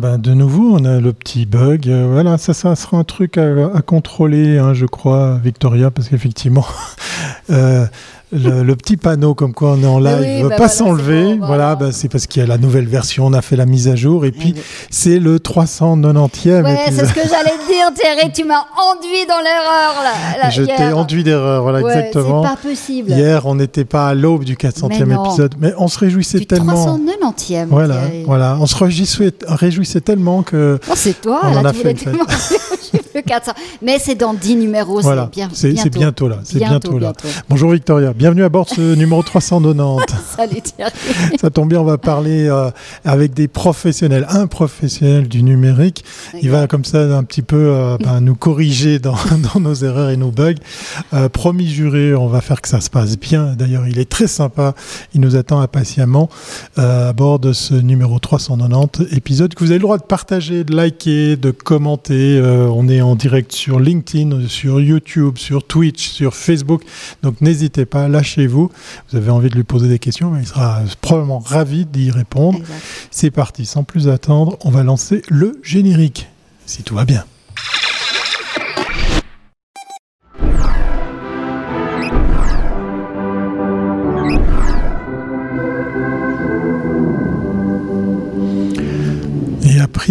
ben de nouveau, on a le petit bug. Euh, voilà, ça, ça sera un truc à, contrôler, hein, je crois, Victoria, parce qu'effectivement, euh, le, petit panneau comme quoi on est en live ne veut bah pas s'enlever. voilà, bah, c'est parce qu'il y a la nouvelle version, on a fait la mise à jour et puis c'est le 390e. Ouais, c'est ce que j'allais dire, Thierry, tu m'as enduit dans l'erreur là. Je t'ai enduit d'erreur, voilà exactement. C'est pas possible. Hier, on n'était pas à l'aube du 400e épisode, mais on se réjouissait du tellement. 390e. Voilà, voilà, on se réjouissait, réjouissait tellement que. Oh, c'est toi, on là, a fait le 400. Mais c'est dans 10 numéros, voilà. c'est bien. C'est bientôt là. C'est bientôt, là. Bonjour Victoria. Bienvenue à bord de ce numéro 390. Salut Thierry. Ça tombe bien, on va parler euh, avec des professionnels, un professionnel du numérique. Il va comme ça un petit peu euh, ben, nous corriger dans, nos erreurs et nos bugs. Euh, promis juré, on va faire que ça se passe bien. D'ailleurs, il est très sympa. Il nous attend impatiemment à bord de ce numéro 390 épisode que vous avez le droit de partager, de liker, de commenter. on est en direct sur LinkedIn, sur YouTube, sur Twitch, sur Facebook. Donc n'hésitez pas lâchez-vous. Vous avez envie de lui poser des questions, il sera probablement ravi d'y répondre. C'est parti, sans plus attendre, on va lancer le générique, si tout va bien.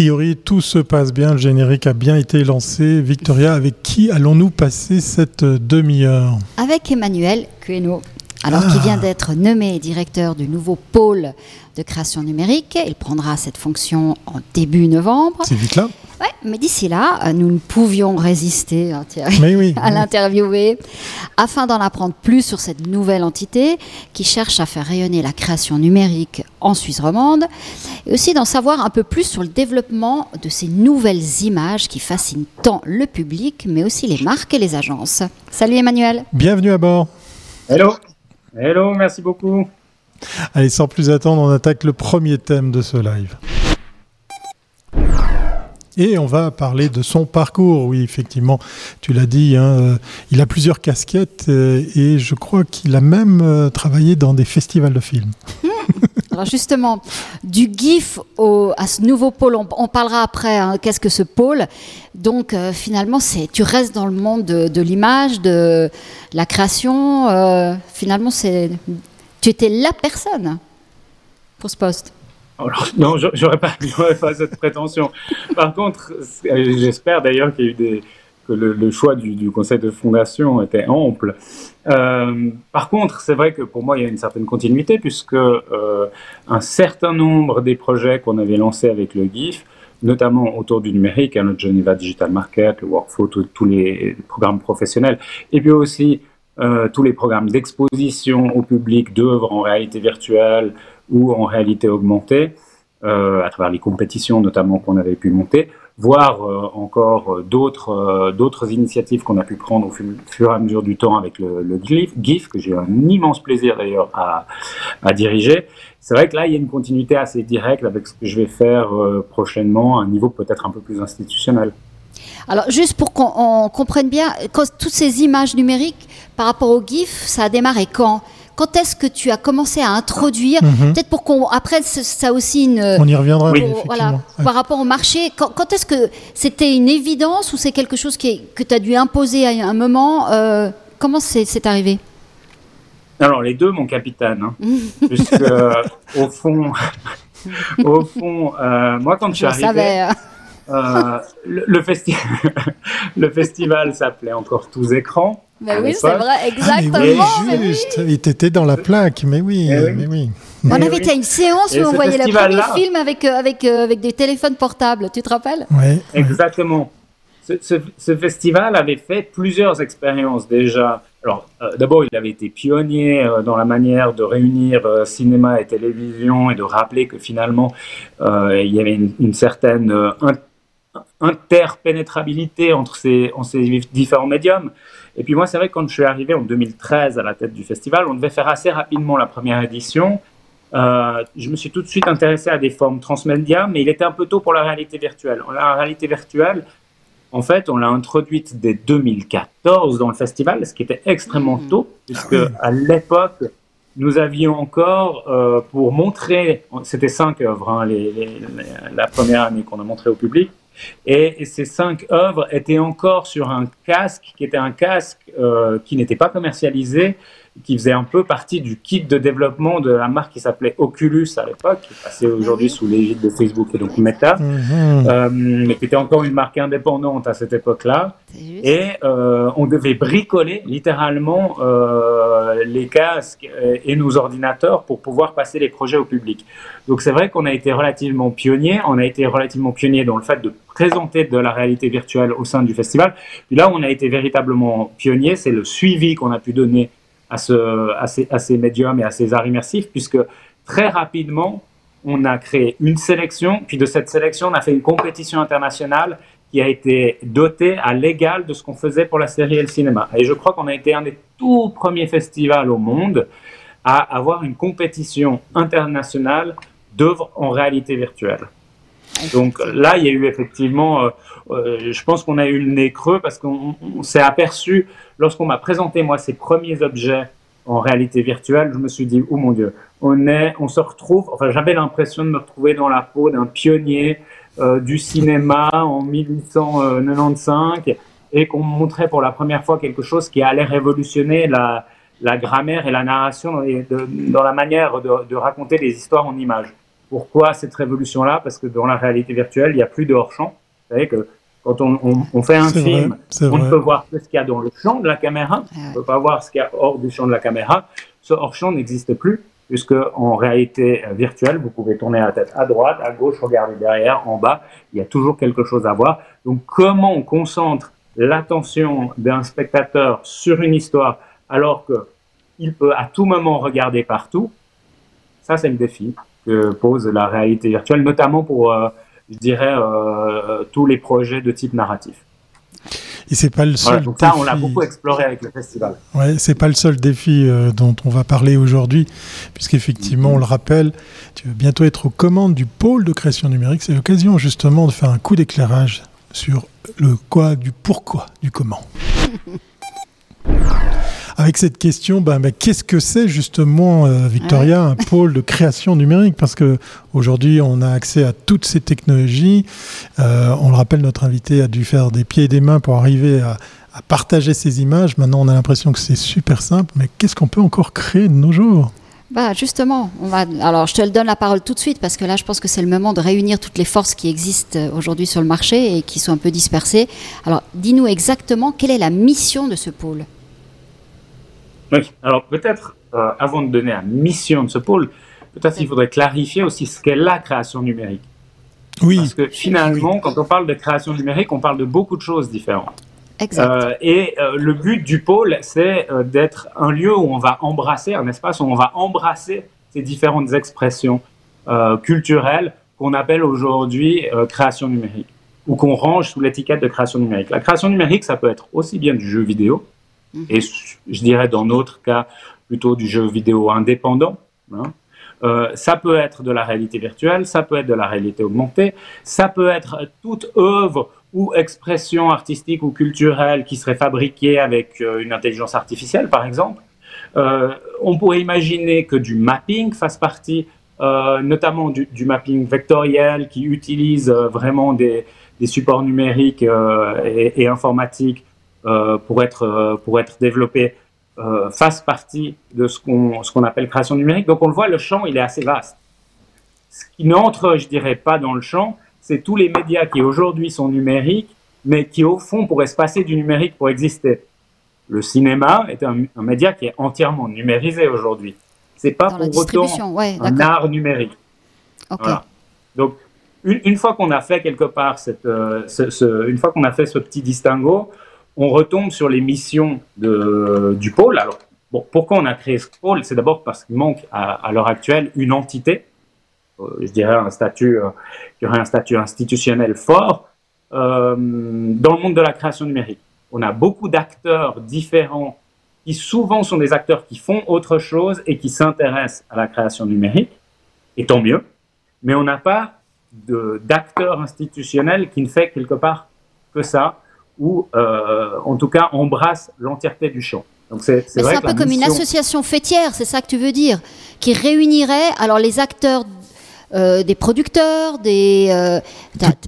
Priori, tout se passe bien, le générique a bien été lancé. Victoria, avec qui allons-nous passer cette demi-heure? Avec Emmanuel Queno. Alors qu'il vient ah. d'être nommé directeur du nouveau pôle de création numérique, il prendra cette fonction en début novembre. C'est vite là Ouais, mais d'ici là, euh, nous ne pouvions résister hein, oui, à l'interviewer afin d'en apprendre plus sur cette nouvelle entité qui cherche à faire rayonner la création numérique en Suisse romande et aussi d'en savoir un peu plus sur le développement de ces nouvelles images qui fascinent tant le public mais aussi les marques et les agences. Salut Emmanuel. Bienvenue à bord. Hello. Hello, merci beaucoup. Allez, sans plus attendre, on attaque le premier thème de ce live. Et on va parler de son parcours. Oui, effectivement, tu l'as dit, hein, euh, il a plusieurs casquettes euh, et je crois qu'il a même euh, travaillé dans des festivals de films. Hmm. Alors justement, du GIF au, à ce nouveau pôle, on, parlera après, hein, qu'est-ce que ce pôle Donc finalement, c'est, tu restes dans le monde de, l'image, de la création. finalement, c'est, tu étais la personne pour ce poste non, j'aurais pas, pas cette prétention. Par contre, j'espère d'ailleurs qu'il y a eu des, que le, choix du, conseil de fondation était ample. Euh, par contre, c'est vrai que pour moi, il y a une certaine continuité puisque euh, un certain nombre des projets qu'on avait lancés avec le GIF, notamment autour du numérique, hein, le Geneva Digital Market, le Workflow, tous les programmes professionnels, et puis aussi euh, tous les programmes d'exposition au public d'œuvres en réalité virtuelle, ou en réalité augmentée, euh, à travers les compétitions notamment qu'on avait pu monter, voire euh, encore euh, d'autres d'autres initiatives qu'on a pu prendre au fur et à mesure du temps avec le, le GIF, que j'ai un immense plaisir d'ailleurs à, à, diriger. C'est vrai que là, il y a une continuité assez directe avec ce que je vais faire prochainement à un niveau peut-être un peu plus institutionnel. Alors, juste pour qu'on comprenne bien, quand, toutes ces images numériques par rapport au GIF, ça a démarré quand? Quand est-ce que tu as commencé à introduire, mhm. peut-être pour qu'on, après, ça aussi une... On y reviendra, voilà, Par rapport au marché, quand, est-ce que c'était une évidence ou c'est quelque chose qui que tu as dû imposer à un moment? Euh, Comment c'est arrivé? Alors les deux, mon capitaine, hein. puisque euh, au fond, au fond, euh, moi quand je suis arrivé, hein. le, le, festival s'appelait encore Tous écrans. Mais oui, c'est vrai, exactement. Ah, juste, il était dans la plaque, mais oui, eh mais oui. On avait été à une séance où on voyait le premier film avec, euh, avec, euh, avec des téléphones portables, tu te rappelles? Oui. Exactement. Ce, festival avait fait plusieurs expériences déjà. Alors, euh, d'abord, il avait été pionnier dans la manière de réunir cinéma et télévision et de rappeler que finalement, il y avait une, certaine interpénétrabilité entre ces, entre ces différents médiums. Et puis moi, c'est vrai que quand je suis arrivé en 2013 à la tête du festival, on devait faire assez rapidement la première édition. Euh, je me suis tout de suite intéressé à des formes transmédia, mais il était un peu tôt pour la réalité virtuelle. La réalité virtuelle, en fait, on l'a introduite dès 2014 dans le festival, ce qui était extrêmement mmh. tôt, puisque ah à l'époque, nous avions encore, euh, pour montrer, c'était cinq œuvres, hein, la première année qu'on a montré au public, et, ces cinq œuvres étaient encore sur un casque qui était un casque euh, qui n'était pas commercialisé, qui faisait un peu partie du kit de développement de la marque qui s'appelait Oculus à l'époque, qui passait aujourd'hui mhm. sous l'égide de Facebook et donc Meta, mhm. euh, mais qui était encore une marque indépendante à cette époque-là. Et euh, on devait bricoler littéralement euh, les casques et nos ordinateurs pour pouvoir passer les projets au public. Donc c'est vrai qu'on a été relativement pionnier, on a été relativement pionnier dans le fait de présenter de la réalité virtuelle au sein du festival. Puis là, on a été véritablement pionnier, c'est le suivi qu'on a pu donner à, ce, à, ces, ces médiums et à ces arts immersifs, puisque très rapidement, on a créé une sélection, puis de cette sélection, on a fait une compétition internationale qui a été dotée à l'égal de ce qu'on faisait pour la série et le cinéma. Et je crois qu'on a été un des tout premiers festivals au monde à avoir une compétition internationale d'œuvres en réalité virtuelle. Donc là, il y a eu effectivement, euh, euh, je pense qu'on a eu le nez creux parce qu'on s'est aperçu, lorsqu'on m'a présenté moi ces premiers objets en réalité virtuelle, je me suis dit, oh mon Dieu, on, est, on se retrouve, enfin j'avais l'impression de me retrouver dans la peau d'un pionnier euh, du cinéma en 1895 et qu'on montrait pour la première fois quelque chose qui allait révolutionner la, la grammaire et la narration dans la manière de, de raconter les histoires en images. Pourquoi cette révolution-là Parce que dans la réalité virtuelle, il n'y a plus de hors-champ. Vous savez que quand on, on, fait un film, on ne peut voir que ce qu'il y a dans le champ de la caméra, on ne peut pas voir ce qu'il y a hors du champ de la caméra. Ce hors-champ n'existe plus, puisque en réalité virtuelle, vous pouvez tourner la tête à droite, à gauche, regarder derrière, en bas, il y a toujours quelque chose à voir. Donc comment on concentre l'attention d'un spectateur sur une histoire alors qu'il peut à tout moment regarder partout, ça c'est le défi que pose la réalité virtuelle, notamment pour, euh, je dirais, euh, tous les projets de type narratif. Et c'est pas le seul. donc ça, on l'a beaucoup exploré avec le festival. Ouais, c'est pas le seul défi euh, dont on va parler aujourd'hui, puisqu'effectivement, on le rappelle, tu vas bientôt être aux commandes du pôle de création numérique. C'est l'occasion justement de faire un coup d'éclairage sur le quoi, du pourquoi, du comment. avec cette question, ben, qu'est-ce que c'est justement, euh, Victoria, un pôle de création numérique? Parce que aujourd'hui, on a accès à toutes ces technologies. Euh, on le rappelle, notre invité a dû faire des pieds et des mains pour arriver à, partager ces images. Maintenant, on a l'impression que c'est super simple, mais qu'est-ce qu'on peut encore créer de nos jours? Bah justement, on va. Alors, je te donne la parole tout de suite parce que là, je pense que c'est le moment de réunir toutes les forces qui existent euh, aujourd'hui sur le marché et qui sont un peu dispersées. Alors, dis-nous exactement quelle est la mission de ce pôle. Oui, alors peut-être, euh, avant de donner la mission de ce pôle, peut-être il faudrait clarifier aussi ce qu'est la création numérique. Oui. Parce que finalement, quand on parle de création numérique, on parle de beaucoup de choses différentes. Exact. Euh, et euh, le but du pôle, c'est d'être un lieu où on va embrasser, un espace où on va embrasser ces différentes expressions culturelles qu'on appelle aujourd'hui création numérique, ou qu'on range sous l'étiquette de création numérique. La création numérique, ça peut être aussi bien du jeu vidéo, et je dirais dans notre cas plutôt du jeu vidéo indépendant. Hein. Euh, ça peut être de la réalité virtuelle, ça peut être de la réalité augmentée, ça peut être toute œuvre ou expression artistique ou culturelle qui serait fabriquée avec euh, une intelligence artificielle, par exemple. Euh, on pourrait imaginer que du mapping fasse partie, notamment du, mapping vectoriel qui utilise vraiment des, supports numériques et, informatiques pour être euh, pour être développé euh, fasse partie de ce qu'on ce qu'on appelle création numérique. Donc on le voit, le champ il est assez vaste. Ce qui n'entre, je dirais, pas dans le champ, c'est tous les médias qui aujourd'hui sont numériques, mais qui au fond pourraient se passer du numérique pour exister. Le cinéma est un, un média qui est entièrement numérisé aujourd'hui. C'est pas pour autant un art numérique. Voilà. Donc une, une, fois qu'on a fait quelque part cette, ce, une fois qu'on a fait ce petit distinguo, on retombe sur les missions du pôle. Alors, pourquoi on a créé ce pôle? C'est d'abord parce qu'il manque à, l'heure actuelle une entité, euh, je dirais un statut, euh, aurait un statut institutionnel fort euh, dans le monde de la création numérique. On a beaucoup d'acteurs différents qui souvent sont des acteurs qui font autre chose et qui s'intéressent à la création numérique, et tant mieux, mais on n'a pas d'acteur institutionnel qui ne fait quelque part que ça ou euh, en tout cas embrasse l'entièreté du champ. Donc c'est un peu comme une association fêtière, c'est ça que tu veux dire, qui réunirait alors les acteurs euh, des producteurs, des euh,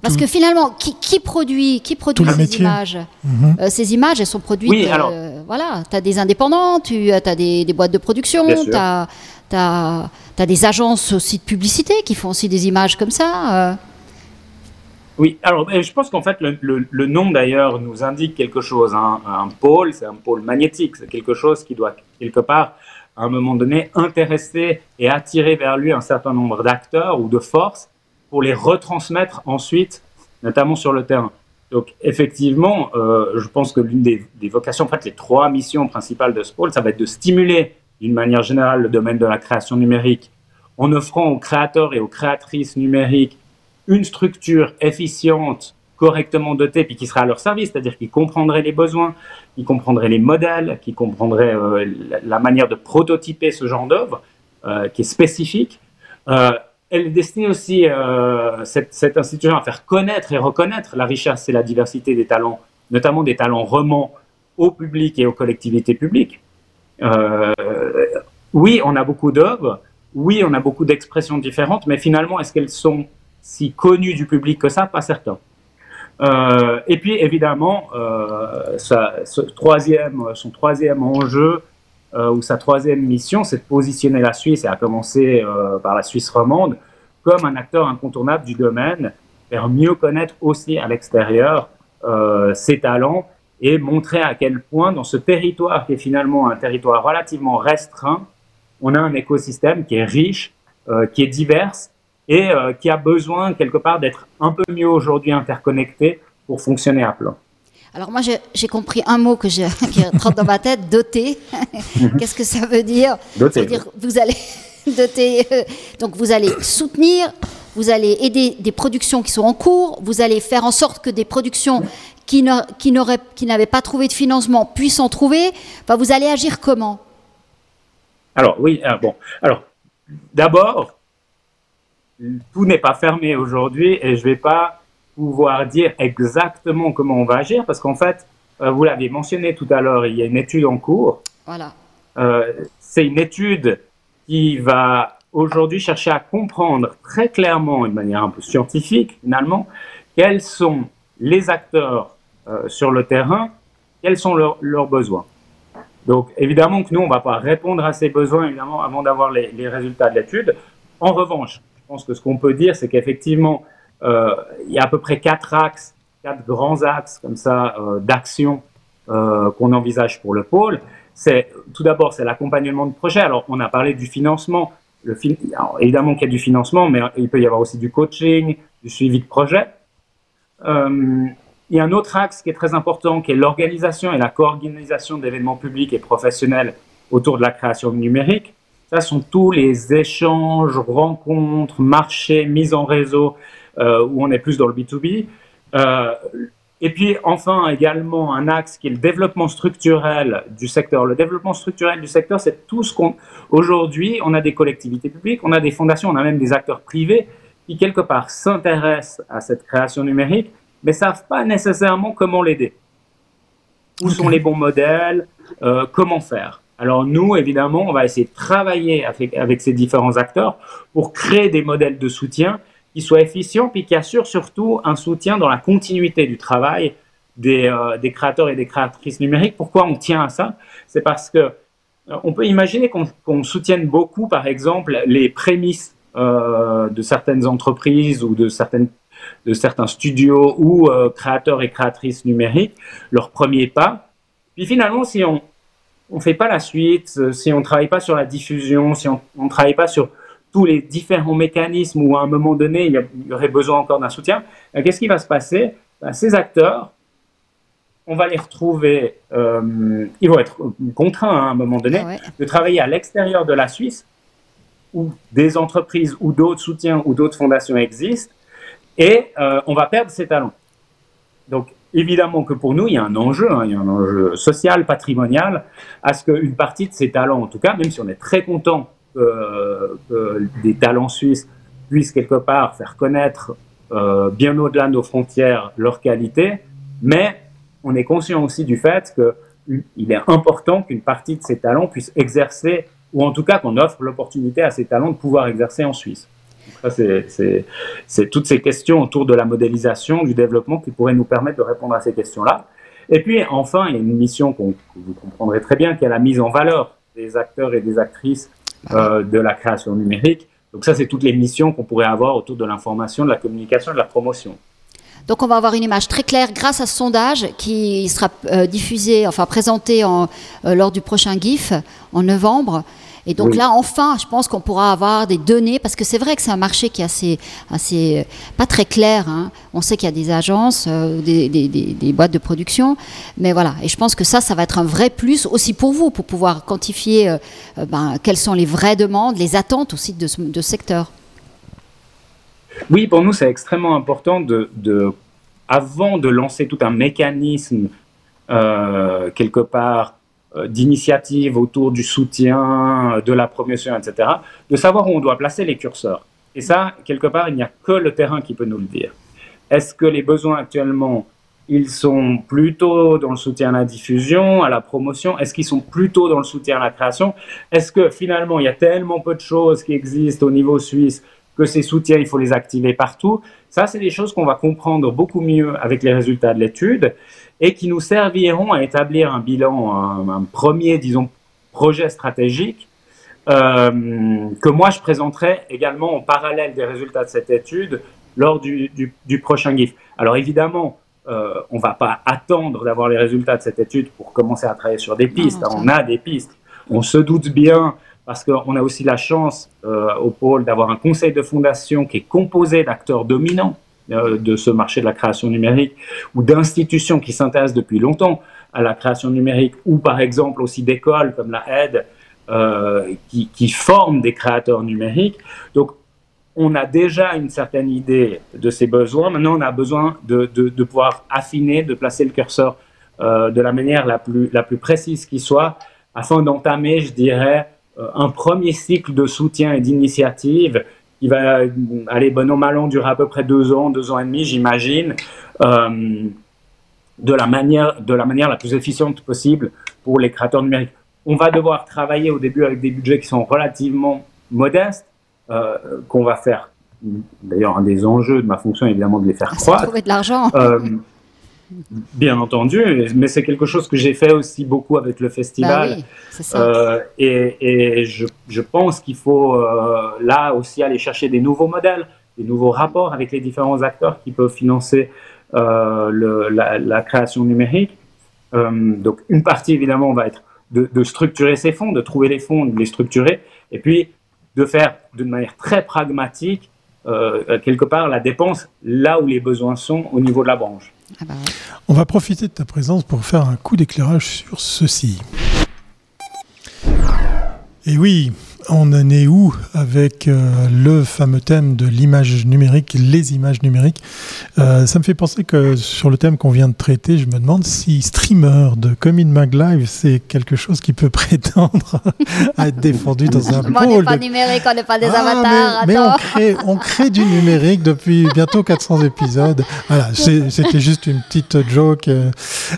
parce que finalement, qui, qui produit, qui produit ces images mhm. euh, Ces images, elles sont produites. Oui, alors... voilà, tu as des indépendants, tu as des, des, boîtes de production, tu as, as, as, des agences aussi de publicité qui font aussi des images comme ça. Oui, alors je pense qu'en fait le, nom d'ailleurs nous indique quelque chose. Hein. Un pôle, c'est un pôle magnétique, c'est quelque chose qui doit quelque part à un moment donné, intéresser et attirer vers lui un certain nombre d'acteurs ou de forces pour les retransmettre ensuite, notamment sur le terrain. Donc effectivement, euh, je pense que l'une des, vocations, en fait les trois missions principales de ce pôle, ça va être de stimuler d'une manière générale le domaine de la création numérique en offrant aux créateurs et aux créatrices numériques une structure efficiente correctement dotés puis qui sera à leur service, c'est-à-dire qui comprendrait les besoins, qui comprendrait les modèles, qui comprendrait euh, la, manière de prototyper ce genre d'œuvre euh, qui est spécifique. Euh, elle est destinée aussi, cette, cette, institution, à faire connaître et reconnaître la richesse et la diversité des talents, notamment des talents romans au public et aux collectivités publiques. oui, on a beaucoup d'œuvres, oui, on a beaucoup d'expressions différentes, mais finalement, est-ce qu'elles sont si connues du public que ça Pas certain. Euh, et puis évidemment, euh, son troisième enjeu euh, ou sa troisième mission, c'est de positionner la Suisse, et à commencer par la Suisse romande, comme un acteur incontournable du domaine, faire mieux connaître aussi à l'extérieur ses talents et montrer à quel point dans ce territoire qui est finalement un territoire relativement restreint, on a un écosystème qui est riche, qui est divers et euh, qui a besoin quelque part d'être un peu mieux aujourd'hui interconnecté pour fonctionner à plan. Alors moi j'ai compris un mot que qui rentre dans ma tête, doter. Qu'est-ce que ça veut dire? Doter. Ça veut dire vous allez doter, euh, donc vous allez soutenir, vous allez aider des productions qui sont en cours, vous allez faire en sorte que des productions qui n'avaient qui pas trouvé de financement puissent en trouver. Enfin, vous allez agir comment? Alors oui, ah, bon. Alors d'abord, tout n'est pas fermé aujourd'hui et je ne vais pas pouvoir dire exactement comment on va agir parce qu'en fait, euh, vous l'avez mentionné tout à l'heure, il y a une étude en cours. Voilà. Euh, c'est une étude qui va aujourd'hui chercher à comprendre très clairement, de manière un peu scientifique finalement, quels sont les acteurs euh, sur le terrain, quels sont leurs, besoins. Donc évidemment que nous, on ne va pas répondre à ces besoins évidemment avant d'avoir les, les résultats de l'étude. En revanche, pense que ce qu'on peut dire, c'est qu'effectivement, euh, il y a à peu près quatre axes, quatre grands axes comme ça euh, d'action euh, qu'on envisage pour le pôle. C'est tout d'abord c'est l'accompagnement de projet. Alors on a parlé du financement. Évidemment qu'il y a du financement, mais il peut y avoir aussi du coaching, du suivi de projet. il y a un autre axe qui est très important, qui est l'organisation et la co-organisation d'événements publics et professionnels autour de la création numérique. Ça sont tous les échanges, rencontres, marchés, mises en réseau, euh, où on est plus dans le B2B. Euh, et puis enfin également un axe qui est le développement structurel du secteur. Le développement structurel du secteur, c'est tout ce qu'on... Aujourd'hui, on a des collectivités publiques, on a des fondations, on a même des acteurs privés qui quelque part s'intéressent à cette création numérique, mais savent pas nécessairement comment l'aider. Où sont les bons modèles, euh, comment faire. Alors nous, évidemment, on va essayer de travailler avec, ces différents acteurs pour créer des modèles de soutien qui soient efficients, puis qui assurent surtout un soutien dans la continuité du travail des, euh, créateurs et des créatrices numériques. Pourquoi on tient à ça? C'est parce que euh, on peut imaginer qu'on soutienne beaucoup, par exemple, les prémices euh, de certaines entreprises ou de de certains studios ou créateurs et créatrices numériques, leur premier pas. Puis finalement, si on, on fait pas la suite, euh, si on travaille pas sur la diffusion, si on ne travaille pas sur tous les différents mécanismes où à un moment donné il y, aurait besoin encore d'un soutien, euh, qu'est-ce qui va se passer? Ben, Ces acteurs, on va les retrouver, euh, ils vont être contraints hein, à un moment donné ah de travailler à l'extérieur de la Suisse, où des entreprises ou d'autres soutiens ou d'autres fondations existent, et on va perdre ces talents. Donc Évidemment que pour nous, il y a un enjeu, hein, il y a un enjeu social, patrimonial, à ce qu'une partie de ces talents, en tout cas, même si on est très content que, des talents suisses puissent quelque part faire connaître euh, bien au-delà de nos frontières leur qualité, mais on est conscient aussi du fait que il est important qu'une partie de ces talents puisse exercer, ou en tout cas qu'on offre l'opportunité à ces talents de pouvoir exercer en Suisse. C'est toutes ces questions autour de la modélisation, du développement qui pourraient nous permettre de répondre à ces questions-là. Et puis enfin, il y a une mission que vous comprendrez très bien, qui est la mise en valeur des acteurs et des actrices euh, de la création numérique. Donc ça, c'est toutes les missions qu'on pourrait avoir autour de l'information, de la communication de la promotion. Donc on va avoir une image très claire grâce à ce sondage qui sera euh, diffusé, enfin présenté en, euh, lors du prochain GIF en novembre. Et donc là, enfin, je pense qu'on pourra avoir des données, parce que c'est vrai que c'est un marché qui est assez, assez euh, pas très clair. Hein. On sait qu'il y a des agences, des, des, des, boîtes de production, mais voilà. Et je pense que ça, ça va être un vrai plus aussi pour vous, pour pouvoir quantifier ben, quelles sont les vraies demandes, les attentes aussi de ce de secteur. Oui, pour nous, c'est extrêmement important de, avant de lancer tout un mécanisme euh, quelque part euh, d'initiative autour du soutien, de la promotion, etc., de savoir où on doit placer les curseurs. Et ça, quelque part, il n'y a que le terrain qui peut nous le dire. Est-ce que les besoins actuellement, ils sont plutôt dans le soutien à la diffusion, à la promotion? Est-ce qu'ils sont plutôt dans le soutien à la création? Est-ce que finalement, il y a tellement peu de choses qui existent au niveau suisse que ces soutiens, il faut les activer partout? Ça, c'est des choses qu'on va comprendre beaucoup mieux avec les résultats de l'étude et qui nous serviront à établir un bilan, un, premier, disons, projet stratégique euh, que moi, je présenterai également en parallèle des résultats de cette étude lors du, du, prochain GIF. Alors évidemment, euh, on ne va pas attendre d'avoir les résultats de cette étude pour commencer à travailler sur des pistes. on a des pistes. On se doute bien parce qu'on a aussi la chance euh, au pôle d'avoir un conseil de fondation qui est composé d'acteurs dominants euh, de ce marché de la création numérique ou d'institutions qui s'intéressent depuis longtemps à la création numérique ou par exemple aussi d'écoles comme la aide euh, qui, qui, forment des créateurs numériques. Donc on a déjà une certaine idée de ces besoins. Maintenant, on a besoin de, de, de pouvoir affiner, de placer le curseur de la manière la plus, la plus précise qui soit afin d'entamer, je dirais, euh, un premier cycle de soutien et d'initiative qui va aller bon an mal an durer à peu près deux ans, deux ans et demi, j'imagine, euh, de la manière de la manière la plus efficiente possible pour les créateurs numériques. On va devoir travailler au début avec des budgets qui sont relativement modestes, euh, qu'on va faire. D'ailleurs, un des enjeux de ma fonction, évidemment, de les faire ah, croître. Trouver de l'argent. Bien entendu, mais c'est quelque chose que j'ai fait aussi beaucoup avec le festival. Bah euh, et, je, pense qu'il faut euh, là aussi aller chercher des nouveaux modèles, des nouveaux rapports avec les différents acteurs qui peuvent financer euh, la, création numérique. donc une partie évidemment va être de, de, structurer ces fonds, de trouver les fonds, de les structurer, et puis de faire d'une manière très pragmatique quelque part la dépense là où les besoins sont au niveau de la branche. Ah bah On va profiter de ta présence pour faire un coup d'éclairage sur ceci. Et oui, on en est où avec euh, le fameux thème de l'image numérique, les images numériques? Euh, Ça me fait penser que sur le thème qu'on vient de traiter, je me demande si streamer de Comin Mag Live, c'est quelque chose qui peut prétendre à être défendu dans un. On n'est pas numérique, on n'est pas des ah, avatars. Mais, on, crée, on crée du numérique depuis bientôt 400 épisodes. Voilà, c'était juste une petite joke.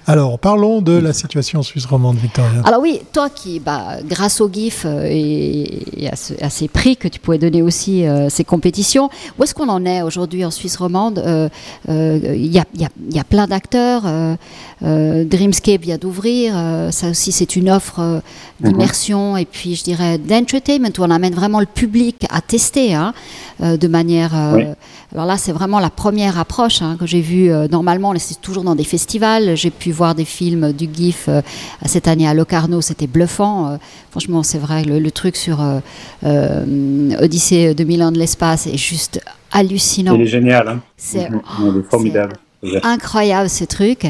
Alors, parlons de la situation suisse romande, Victoria. Alors oui, toi qui, bah, grâce au GIF euh, et et, à, ces prix que tu pouvais donner aussi euh, ces compétitions. Où est-ce qu'on en est aujourd'hui en Suisse romande? Euh, euh, Il y, a, plein d'acteurs. Dreamscape vient d'ouvrir. ça aussi, c'est une offre d'immersion et puis, je dirais, d'entertainment où on amène vraiment le public à tester hein, de manière. Alors là, c'est vraiment la première approche hein, que j'ai vue. normalement, c'est toujours dans des festivals. J'ai pu voir des films du GIF cette année à Locarno, c'était bluffant. franchement, c'est vrai, le, le truc sur euh, euh, Odyssée 2001 de l'espace est juste hallucinant. Il est génial, hein. c'est formidable. Incroyable ce truc.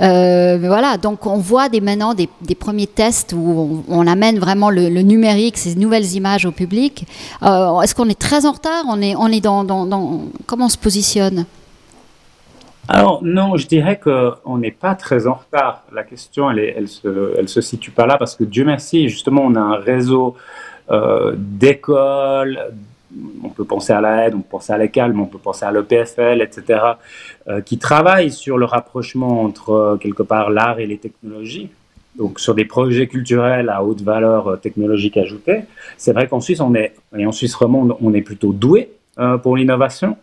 Euh, voilà, donc on voit des, maintenant des, premiers tests où on, amène vraiment le, numérique, ces nouvelles images au public. Est-ce qu'on est très en retard? On est, on est dans, dans, comment on se positionne? Alors non, je dirais qu'on n'est pas très en retard. La question, elle, elle, se, elle se situe pas là parce que Dieu merci, justement, on a un réseau euh, d'écoles, on peut penser à la aide, on peut penser à l'ECAL, mais on peut penser à l'EPFL, etc., euh, qui travaillent sur le rapprochement entre, euh, quelque part, l'art et les technologies. donc sur des projets culturels à haute valeur euh, technologique ajoutée. C'est vrai qu'en Suisse, on est, et en Suisse romande, on est plutôt doué pour l'innovation.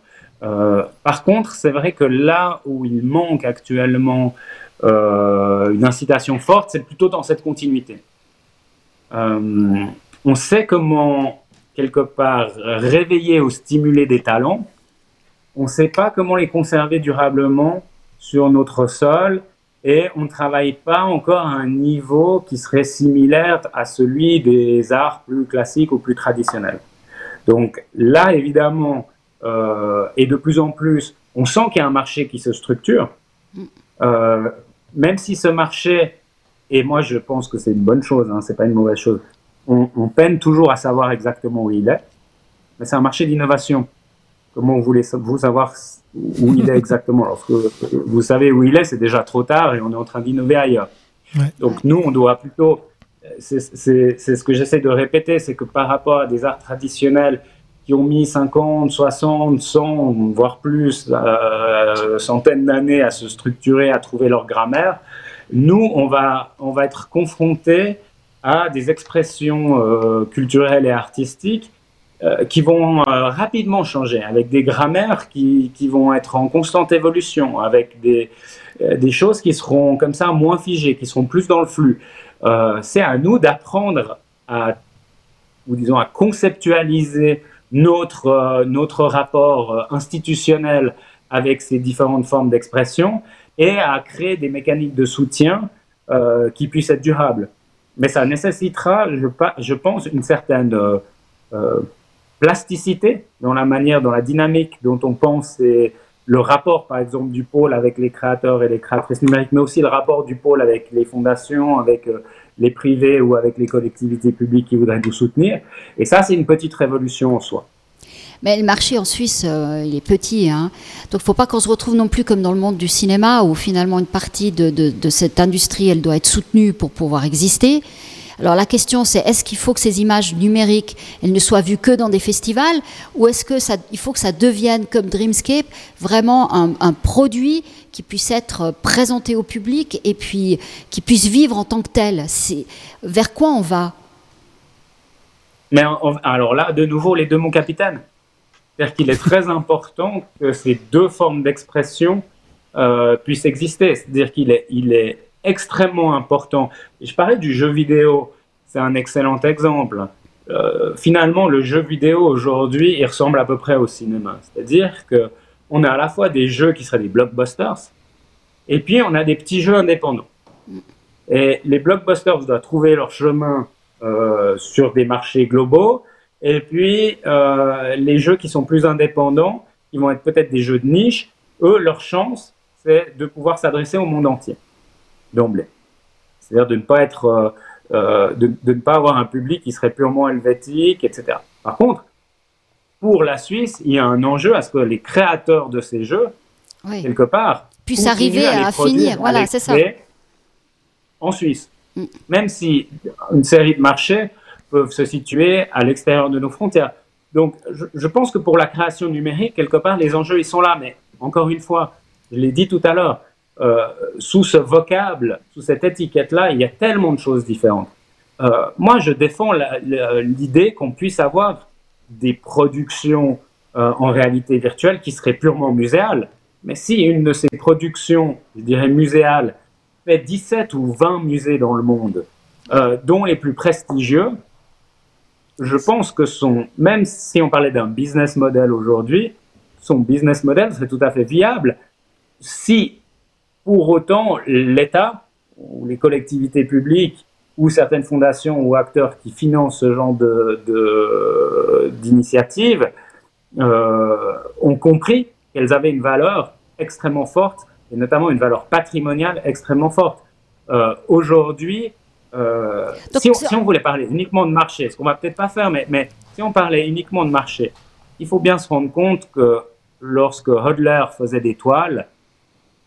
Par contre, c'est vrai que là où il manque actuellement une incitation forte, c'est plutôt dans cette continuité. on sait comment, quelque part, réveiller ou stimuler des talents. On ne sait pas comment les conserver durablement sur notre sol et on ne travaille pas encore à un niveau qui serait similaire à celui des arts plus classiques ou plus traditionnels. Donc là, évidemment, euh, et de plus en plus, on sent qu'il y a un marché qui se structure, euh, même si ce marché, et moi je pense que c'est une bonne chose, hein, c'est pas une mauvaise chose, on, on peine toujours à savoir exactement où il est, mais c'est un marché d'innovation. Comment vous voulez vous savoir où il est exactement? Lorsque vous savez où il est, c'est déjà trop tard et on est en train d'innover ailleurs. Donc nous, on doit plutôt, c'est ce que j'essaie de répéter, c'est que par rapport à des arts traditionnels qui ont mis 50, 60, 100, voire plus, euh, centaines d'années à se structurer, à trouver leur grammaire, nous, on va, on va être confrontés à des expressions euh, culturelles et artistiques euh, qui vont euh, rapidement changer, avec des grammaires qui, vont être en constante évolution, avec des, des choses qui seront comme ça moins figées, qui seront plus dans le flux. c'est à nous d'apprendre à, ou disons, à conceptualiser notre, notre rapport institutionnel avec ces différentes formes d'expression et à créer des mécaniques de soutien qui puissent être durables. Mais ça nécessitera, je, pense, une certaine plasticité dans la manière, dans la dynamique dont on pense et le rapport, par exemple, du pôle avec les créateurs et les créatrices numériques, mais aussi le rapport du pôle avec les fondations, avec euh, les privés ou avec les collectivités publiques qui voudraient nous soutenir. Et ça, c'est une petite révolution en soi. Mais le marché en Suisse, euh, il est petit. Hein. Donc il ne faut pas qu'on se retrouve non plus comme dans le monde du cinéma, où finalement une partie de, cette industrie, elle doit être soutenue pour pouvoir exister. Alors la question c'est est-ce qu'il faut que ces images numériques elles ne soient vues que dans des festivals ou est-ce que ça, il faut que ça devienne comme Dreamscape vraiment un, produit qui puisse être présenté au public et puis qui puisse vivre en tant que tel? Vers quoi on va? Mais alors là, de nouveau, les deux mots capitaine. C'est-à-dire qu'il est très important que ces deux formes d'expression euh, puissent exister. C'est-à-dire qu'il est, il est extrêmement important. je parlais du jeu vidéo, c'est un excellent exemple. Euh, finalement, le jeu vidéo aujourd'hui, il ressemble à peu près au cinéma. C'est-à-dire que on a à la fois des jeux qui seraient des blockbusters, et puis on a des petits jeux indépendants. Et les blockbusters doivent trouver leur chemin euh, sur des marchés globaux, et puis euh, les jeux qui sont plus indépendants, qui vont être peut-être des jeux de niche, eux, leur chance, c'est de pouvoir s'adresser au monde entier d'emblée. C'est-à-dire de ne pas être, euh, euh, de, ne pas avoir un public qui serait purement helvétique, etc. Par contre, pour la Suisse, il y a un enjeu à ce que les créateurs de ces jeux, quelque part, puissent arriver à, finir. Voilà, c'est ça. En Suisse, mm. même si une série de marchés peuvent se situer à l'extérieur de nos frontières. Donc, je, pense que pour la création numérique, quelque part, les enjeux, ils sont là. Mais encore une fois, je l'ai dit tout à l'heure, euh, sous ce vocable, sous cette étiquette-là, il y a tellement de choses différentes. Euh, moi, je défends l'idée qu'on puisse avoir des productions euh, en réalité virtuelle qui seraient purement muséales. Mais si une de ces productions, je dirais muséales, fait 17 ou 20 musées dans le monde, dont les plus prestigieux, je pense que son, même si on parlait d'un business model aujourd'hui, son business model serait tout à fait viable si pour autant, l'État ou les collectivités publiques ou certaines fondations ou acteurs qui financent ce genre d'initiatives de, euh, ont compris qu'elles avaient une valeur extrêmement forte et notamment une valeur patrimoniale extrêmement forte. Euh, Aujourd'hui, euh, si, on, si, on, voulait parler uniquement de marché, ce qu'on va peut-être pas faire, mais, mais si on parlait uniquement de marché, il faut bien se rendre compte que lorsque Hodler faisait des toiles,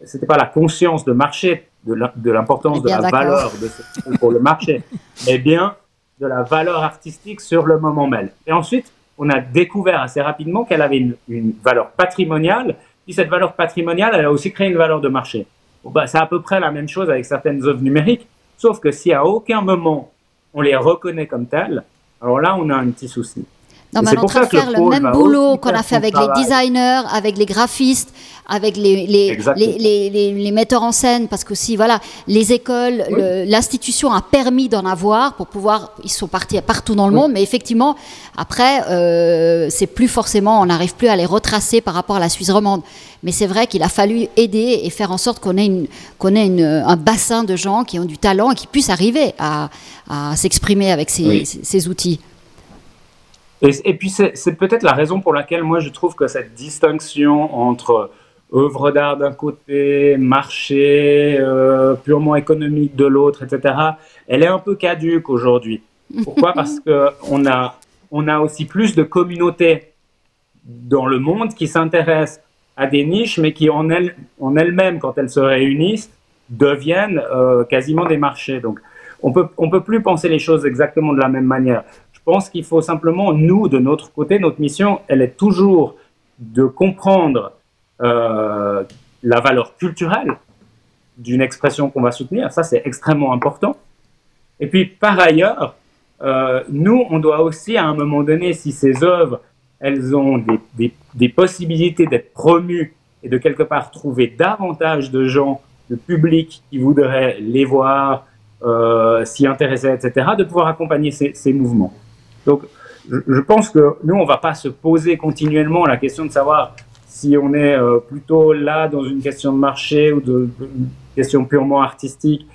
c'était pas la conscience de marché, de l'importance de la valeur de pour le marché, mais bien de la valeur artistique sur le moment même. Et ensuite, on a découvert assez rapidement qu'elle avait une, valeur patrimoniale, puis cette valeur patrimoniale, elle a aussi créé une valeur de marché. Bon, bah, c'est à peu près la même chose avec certaines œuvres numériques. Sauf que si à aucun moment on les reconnaît comme tels, alors là, on a un petit souci. Non, mais on est en train de faire le même boulot qu'on a fait avec les designers, avec les graphistes, avec les, les, les, les, metteurs en scène, parce que si, voilà, les écoles, l'institution a permis d'en avoir pour pouvoir, ils sont partis partout dans le monde, mais effectivement, après, euh, c'est plus forcément, on n'arrive plus à les retracer par rapport à la Suisse romande. Mais c'est vrai qu'il a fallu aider et faire en sorte qu'on ait, une, qu'on ait une, un bassin de gens qui ont du talent et qui puissent arriver à, à s'exprimer avec ces, ces outils. Et, puis c'est peut-être la raison pour laquelle moi je trouve que cette distinction entre œuvre d'art d'un côté, marché euh, purement économique de l'autre, etc., elle est un peu caduque aujourd'hui. Pourquoi? Parce qu'on a, on a aussi plus de communautés dans le monde qui s'intéressent à des niches, mais qui en, elles, en elles-mêmes, quand elles se réunissent, deviennent euh, quasiment des marchés. Donc on peut, on peut plus penser les choses exactement de la même manière. Je pense qu'il faut simplement, nous, de notre côté, notre mission, elle est toujours de comprendre euh, la valeur culturelle d'une expression qu'on va soutenir. Ça, c'est extrêmement important. Et puis, par ailleurs, euh, nous, on doit aussi, à un moment donné, si ces œuvres, elles ont des, des, possibilités d'être promues et de quelque part trouver davantage de gens, de public qui voudraient les voir, euh, s'y intéresser, etc., de pouvoir accompagner ces, ces mouvements. Donc, je, pense que nous, on ne va pas se poser continuellement la question de savoir si on est euh, plutôt là dans une question de marché ou de, question purement artistique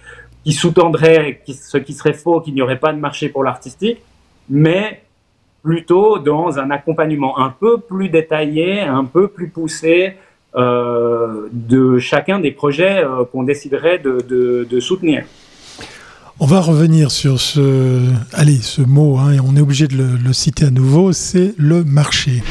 qui sous-tendrait ce qui serait faux, qu'il n'y aurait pas de marché pour l'artistique, mais plutôt dans un accompagnement un peu plus détaillé, un peu plus poussé euh, de chacun des projets euh, qu'on déciderait de, de soutenir. On va revenir sur ce, allez, ce mot, hein, et on est obligé de le citer à nouveau, c'est le marché.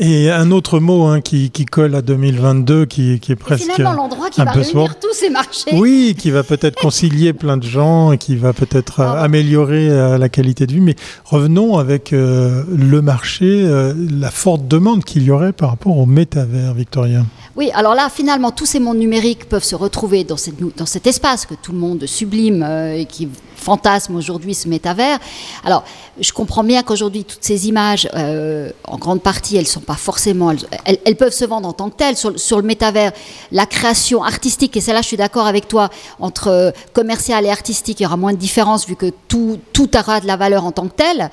Et un autre mot hein, qui, colle à 2022, qui, qui est presque l'endroit qui va réunir tous ces marchés. Oui, qui va peut-être concilier plein de gens et qui va peut-être euh, améliorer euh, la qualité de vie. Mais revenons avec euh, le marché, la forte demande qu'il y aurait par rapport au métavers, Victorien. Oui, alors là, finalement, tous ces mondes numériques peuvent se retrouver dans, cette, dans cet espace que tout le monde sublime et qui fantasme aujourd'hui ce métavers. Alors, je comprends bien qu'aujourd'hui, toutes ces images, euh, en grande partie, elles sont pas forcément, elles, peuvent se vendre en tant que telles. Sur, le métavers, la création artistique, et celle-là, je suis d'accord avec toi, entre euh, commercial et artistique, il y aura moins de différence vu que tout, tout aura de la valeur en tant que tel.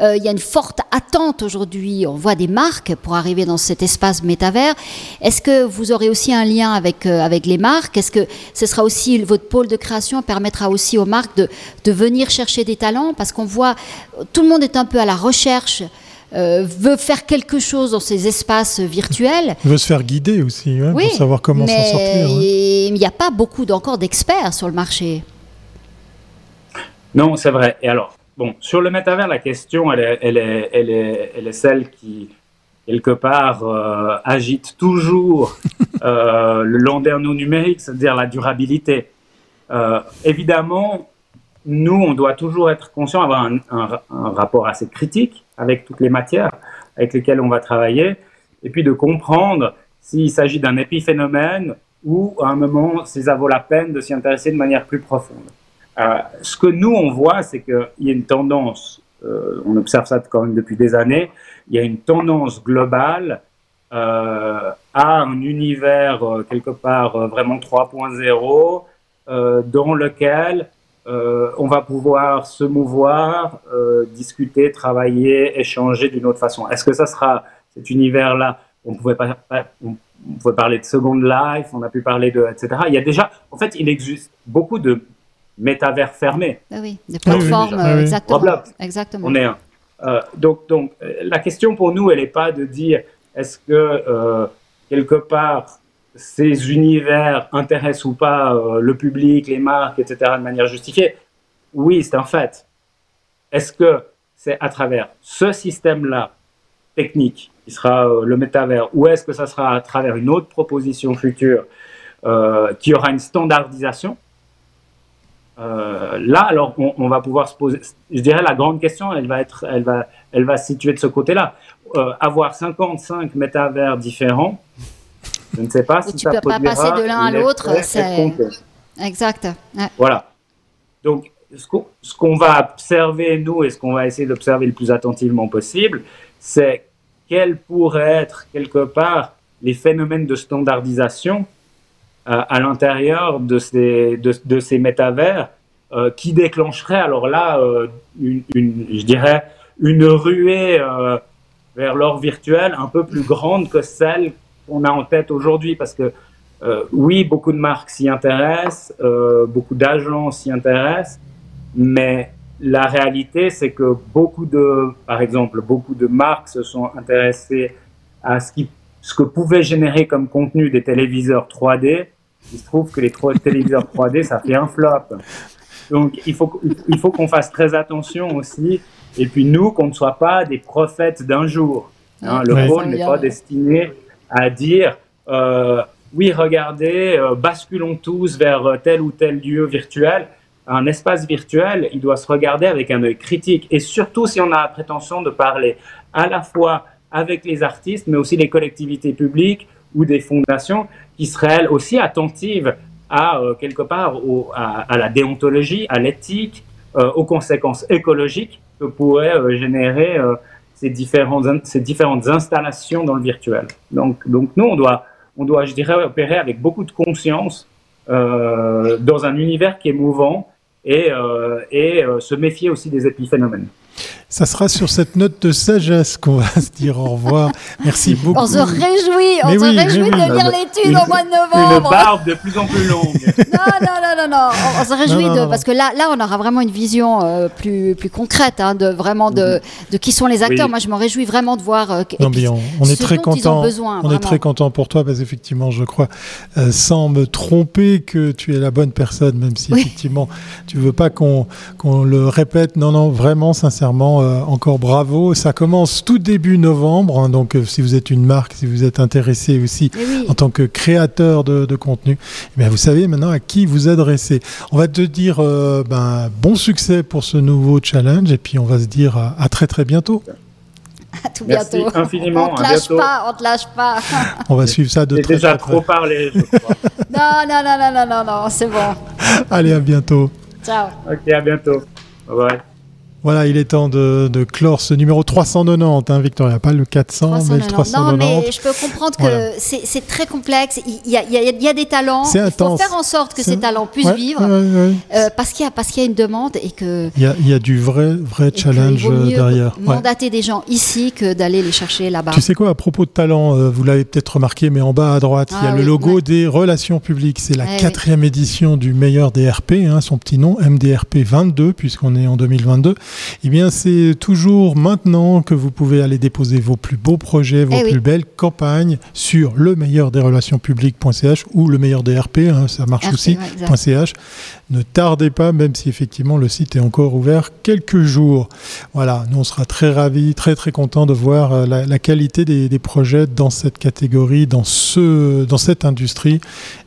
Euh, il y a une forte attente aujourd'hui. On voit des marques pour arriver dans cet espace métavers. Est-ce que vous aurez aussi un lien avec, avec les marques? Est-ce que ce sera aussi votre pôle de création permettra aussi aux marques de, de venir chercher des talents? Parce qu'on voit tout le monde est un peu à la recherche. Euh, veut faire quelque chose dans ces espaces virtuels. Veut se faire guider aussi, hein, pour savoir comment s'en sortir. Il n'y a pas beaucoup encore d'experts sur le marché. Non, c'est vrai. Et alors, bon, sur le métavers, la question, elle est, elle est, elle est, elle est celle qui, quelque part, euh, agite toujours euh, le landerneau numérique, c'est-à-dire la durabilité. évidemment, nous, on doit toujours être conscient, avoir un, rapport assez critique avec toutes les matières avec lesquelles on va travailler, et puis de comprendre s'il s'agit d'un épiphénomène ou à un moment, si ça vaut la peine de s'y intéresser de manière plus profonde. Euh, ce que nous, on voit, c'est qu'il y a une tendance, euh, on observe ça quand même depuis des années, il y a une tendance globale euh, à un univers quelque part vraiment 3.0 dans lequel on va pouvoir se mouvoir, discuter, travailler, échanger d'une autre façon. Est-ce que ça sera cet univers-là? On pouvait, pas, on pouvait parler de Second Life, on a pu parler de, etc. Il y a déjà, en fait, il existe beaucoup de métavers fermés. Ah oui, des plateformes, ah exactement. exactement. On est un. Euh, donc, donc, la question pour nous, elle n'est pas de dire est-ce que quelque part ces univers intéressent ou pas euh, le public, les marques, etc., de manière justifiée, oui, c'est un fait. Est-ce que c'est à travers ce système-là technique qui sera euh, le métavers, ou est-ce que ça sera à travers une autre proposition future euh, qui aura une standardisation? Là, alors, on, va pouvoir se poser. Je dirais la grande question, elle va être, elle va, elle va se situer de ce côté-là. avoir 55 métavers différents je ne sais pas si tu ne peux pas passer de l'un à l'autre. Exact. Voilà. Donc, ce qu'on va observer, nous, et ce qu'on va essayer d'observer le plus attentivement possible, c'est quels pourraient être, quelque part, les phénomènes de standardisation euh, à l'intérieur de ces, de, ces métavers euh, qui déclencheraient, alors là, euh, une, je dirais, une ruée vers l'or virtuel un peu plus grande que celle qu'on a en tête aujourd'hui. Parce que, oui, beaucoup de marques s'y intéressent, beaucoup d'agents s'y intéressent, mais la réalité, c'est que beaucoup de, par exemple, beaucoup de marques se sont intéressées à ce, qui, ce que pouvaient générer comme contenu des téléviseurs 3D. Il se trouve que les téléviseurs 3D, ça fait un flop. Donc, il faut, il faut qu'on fasse très attention aussi. Et puis, nous, qu'on ne soit pas des prophètes d'un jour. Hein, le rôle n'est pas destiné à dire euh, oui, regardez, euh, basculons tous vers tel ou tel lieu virtuel un espace virtuel, il doit se regarder avec un œil critique. Et surtout si on a la prétention de parler à la fois avec les artistes, mais aussi les collectivités publiques ou des fondations qui seraient elles aussi attentives à, euh, quelque part, à, la déontologie, à l'éthique, euh, aux conséquences écologiques que pourraient euh, générer ces, différentes, ces différentes installations dans le virtuel. Donc, donc nous, on doit, on doit, je dirais, opérer avec beaucoup de conscience dans un univers qui est mouvant et, euh, et euh, se méfier aussi des épiphénomènes. Ça sera sur cette note de sagesse qu'on va se dire au revoir. Merci beaucoup. On se réjouit, on se réjouit de lire l'étude au mois de novembre. Une barbe de plus en plus longue. non, non, non, non, non. On, se réjouit de, parce que là, là, on aura vraiment une vision euh, plus, plus concrète, hein, de vraiment de, de, qui sont les acteurs. Moi, je m'en réjouis vraiment de voir. Euh, non, on, on est très content. on est très content pour toi parce qu'effectivement, je crois, euh, sans me tromper, que tu es la bonne personne, même si effectivement, tu veux pas qu'on qu'on le répète. Non, non, vraiment, sincèrement euh, encore bravo. Ça commence tout début novembre, hein, donc euh, si vous êtes une marque, si vous êtes intéressé aussi en tant que créateur de, contenu, eh vous savez maintenant à qui vous adresser. On va te dire euh, ben, bon succès pour ce nouveau challenge et puis on va se dire à, très très bientôt. À tout bientôt. Infiniment. On te lâche pas, on te lâche pas. on va suivre ça de très, déjà trop parlé, je crois. non, non, non, non, non, non, non, c'est bon. Allez, à bientôt. Ciao. Ok, à bientôt. Bye bye. Voilà, il est temps de, clore ce numéro 390, hein, Victoria, pas le 400, mais le 390. Non, mais je peux comprendre que c'est très complexe. Il y, a, des talents. Il faut faire en sorte que ces talents puissent vivre, euh, parce qu'il y, a une demande et que. Il y a, du vrai, vrai challenge il mieux derrière. Mandater des gens ici que d'aller les chercher là-bas. Tu sais quoi, à propos de talent, euh, vous l'avez peut-être remarqué, mais en bas à droite, il y a ah le logo des relations publiques. C'est la eh quatrième édition du meilleur DRP, hein, son petit nom, MDRP 22, puisqu'on est en 2022. Eh bien, c'est toujours maintenant que vous pouvez aller déposer vos plus beaux projets, vos eh plus belles campagnes sur le meilleur des relations publiques.ch ou le meilleur des RP, hein, ça marche aussi, .ch. Ne tardez pas, même si effectivement le site est encore ouvert quelques jours. Voilà, nous on sera très ravis, très très contents de voir euh, la, qualité des, projets dans cette catégorie, dans, ce, dans cette industrie.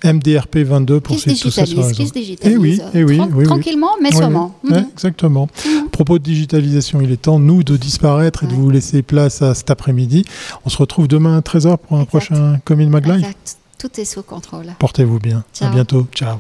MDRP 22 pour suivre tout ça sur digitalise eh oui, eh oui, oui, Tranquillement, mais sûrement. Mhm. exactement. Mhm. Propos de digitalisation, il est temps, nous, de disparaître et de vous laisser place à cet après-midi. On se retrouve demain à 13h pour un prochain Commune. Exact. Tout est sous contrôle. Portez-vous bien. À bientôt. Ciao.